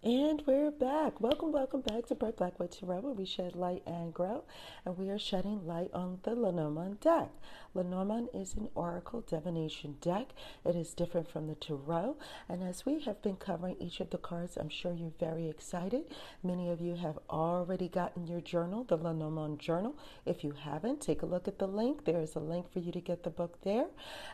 And we're back. Welcome, welcome back to Bright Blackwood Tarot, where we shed light and grow. And we are shedding light on the Lenormand deck. Lenormand is an oracle divination deck. It is different from the tarot. And as we have been covering each of the cards, I'm sure you're very excited. Many of you have already gotten your journal, the Lenormand journal. If you haven't, take a look at the link. There is a link for you to get the book there.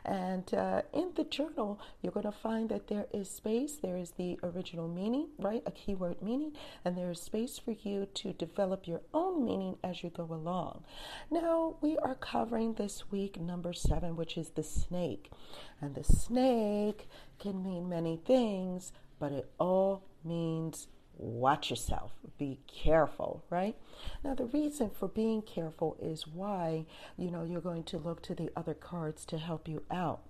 And uh, in the journal, you're going to find that there is space. There is the original meaning, right? A keyword meaning. And there is space for you to develop your own meaning as you go along. Now, we are covering this week number seven, which is the snake. And the snake can mean many things, but it all means watch yourself, be careful, right? Now, the reason for being careful is why, you know, you're going to look to the other cards to help you out.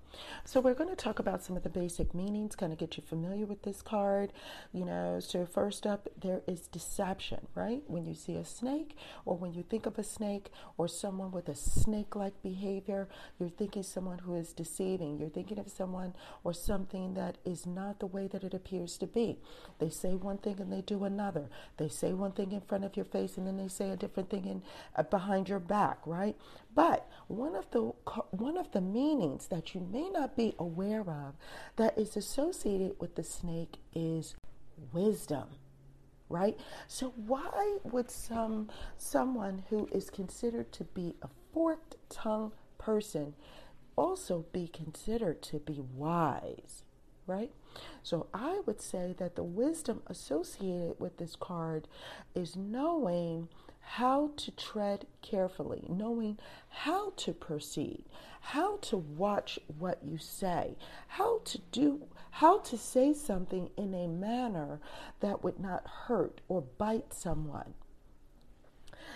So we're going to talk about some of the basic meanings, kind of get you familiar with this card. You know, so first up, there is deception, right? When you see a snake or when you think of a snake or someone with a snake like behavior, you're thinking someone who is deceiving. You're thinking of someone or something that is not the way that it appears to be. They say one thing and they do another. They say one thing in front of your face and then they say a different thing in, uh, behind your back, right? But one of the one of the meanings that you may not be aware of that is associated with the snake is wisdom right? So why would some someone who is considered to be a forked tongue person also be considered to be wise right? So i would say that the wisdom associated with this card is knowing how to tread carefully, knowing how to proceed, how to watch what you say, how to do, how to say something in a manner that would not hurt or bite someone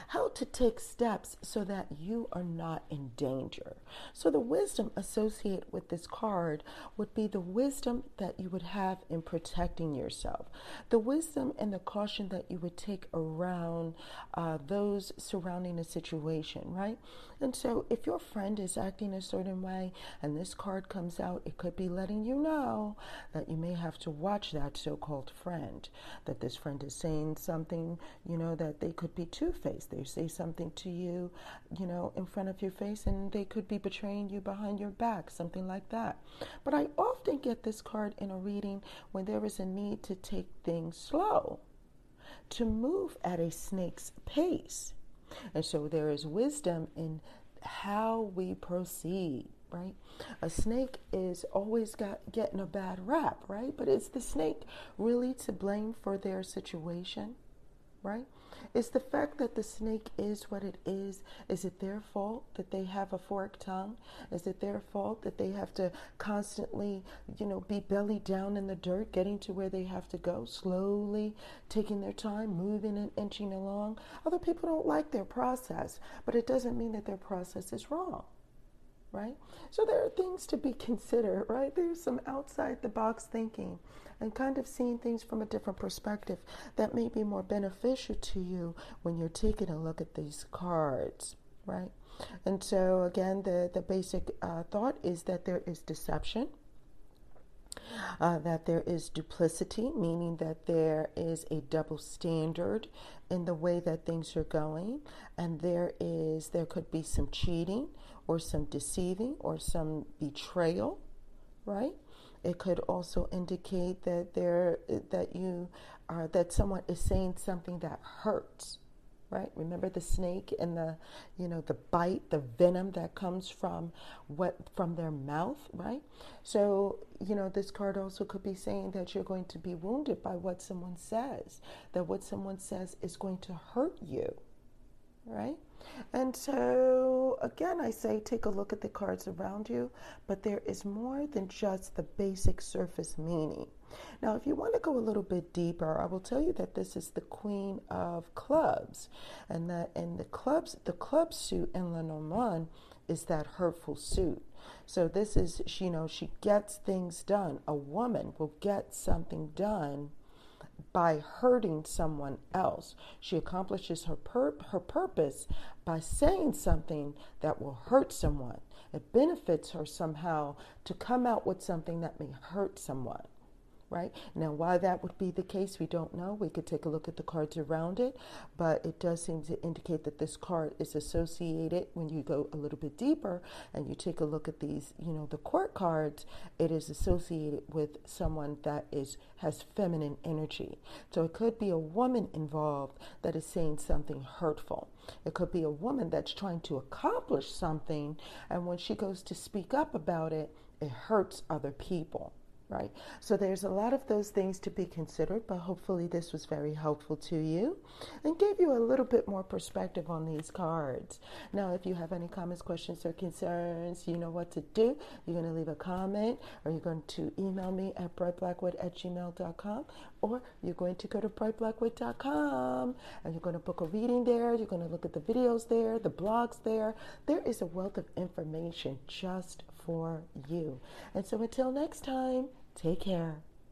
how to take steps so that you are not in danger. So, the wisdom associated with this card would be the wisdom that you would have in protecting yourself, the wisdom and the caution that you would take around uh, those surrounding a situation, right? And so, if your friend is acting a certain way and this card comes out, it could be letting you know that you may have to watch that so called friend, that this friend is saying something, you know, that they could be two faced they say something to you, you know, in front of your face, and they could be betraying you behind your back, something like that. But I often get this card in a reading when there is a need to take things slow, to move at a snake's pace. And so there is wisdom in how we proceed right? A snake is always got getting a bad rap, right? But is the snake really to blame for their situation, right? Is the fact that the snake is what it is, is it their fault that they have a forked tongue? Is it their fault that they have to constantly, you know, be belly down in the dirt, getting to where they have to go, slowly taking their time, moving and inching along? Other people don't like their process, but it doesn't mean that their process is wrong right? So there are things to be considered, right? There's some outside the box thinking and kind of seeing things from a different perspective that may be more beneficial to you when you're taking a look at these cards, right? And so, again, the, the basic uh, thought is that there is deception. Uh, that there is duplicity, meaning that there is a double standard in the way that things are going, and there is there could be some cheating or some deceiving or some betrayal, right? It could also indicate that there that you are that someone is saying something that hurts, right? Remember the snake and the you know the bite, the venom that comes from what from their mouth, right? So, you know, this card also could be saying that you're going to be wounded by what someone says, that what someone says is going to hurt you, right? And so, again, I say take a look at the cards around you, but there is more than just the basic surface meaning. Now, if you want to go a little bit deeper, I will tell you that this is the Queen of Clubs, and that in the clubs, the club suit in Lenormand is that hurtful suit. So this is, you know, she gets things done. A woman will get something done by hurting someone else. She accomplishes her, pur- her purpose by saying something that will hurt someone. It benefits her somehow to come out with something that may hurt someone, right? Now, why that would be the case, we don't know. We could take a look at the cards around it, but it does seem to indicate that this card is associated when you go a little bit deeper and you take a look at these, you know, the court cards, it is associated with someone that is has feminine energy. So it could be a woman involved that is saying something hurtful. It could be a woman that's trying to accomplish something and when she goes to speak up about it, it hurts other people right? So there's a lot of those things to be considered, but hopefully this was very helpful to you and gave you a little bit more perspective on these cards. Now, if you have any comments, questions, or concerns, you know what to do. You're going to leave a comment or you're going to email me at brightblackwood at gmail.com or you're going to go to brightblackwood.com and you're going to book a reading there. You're going to look at the videos there, the blogs there. There is a wealth of information just for you. And so until next time, take care.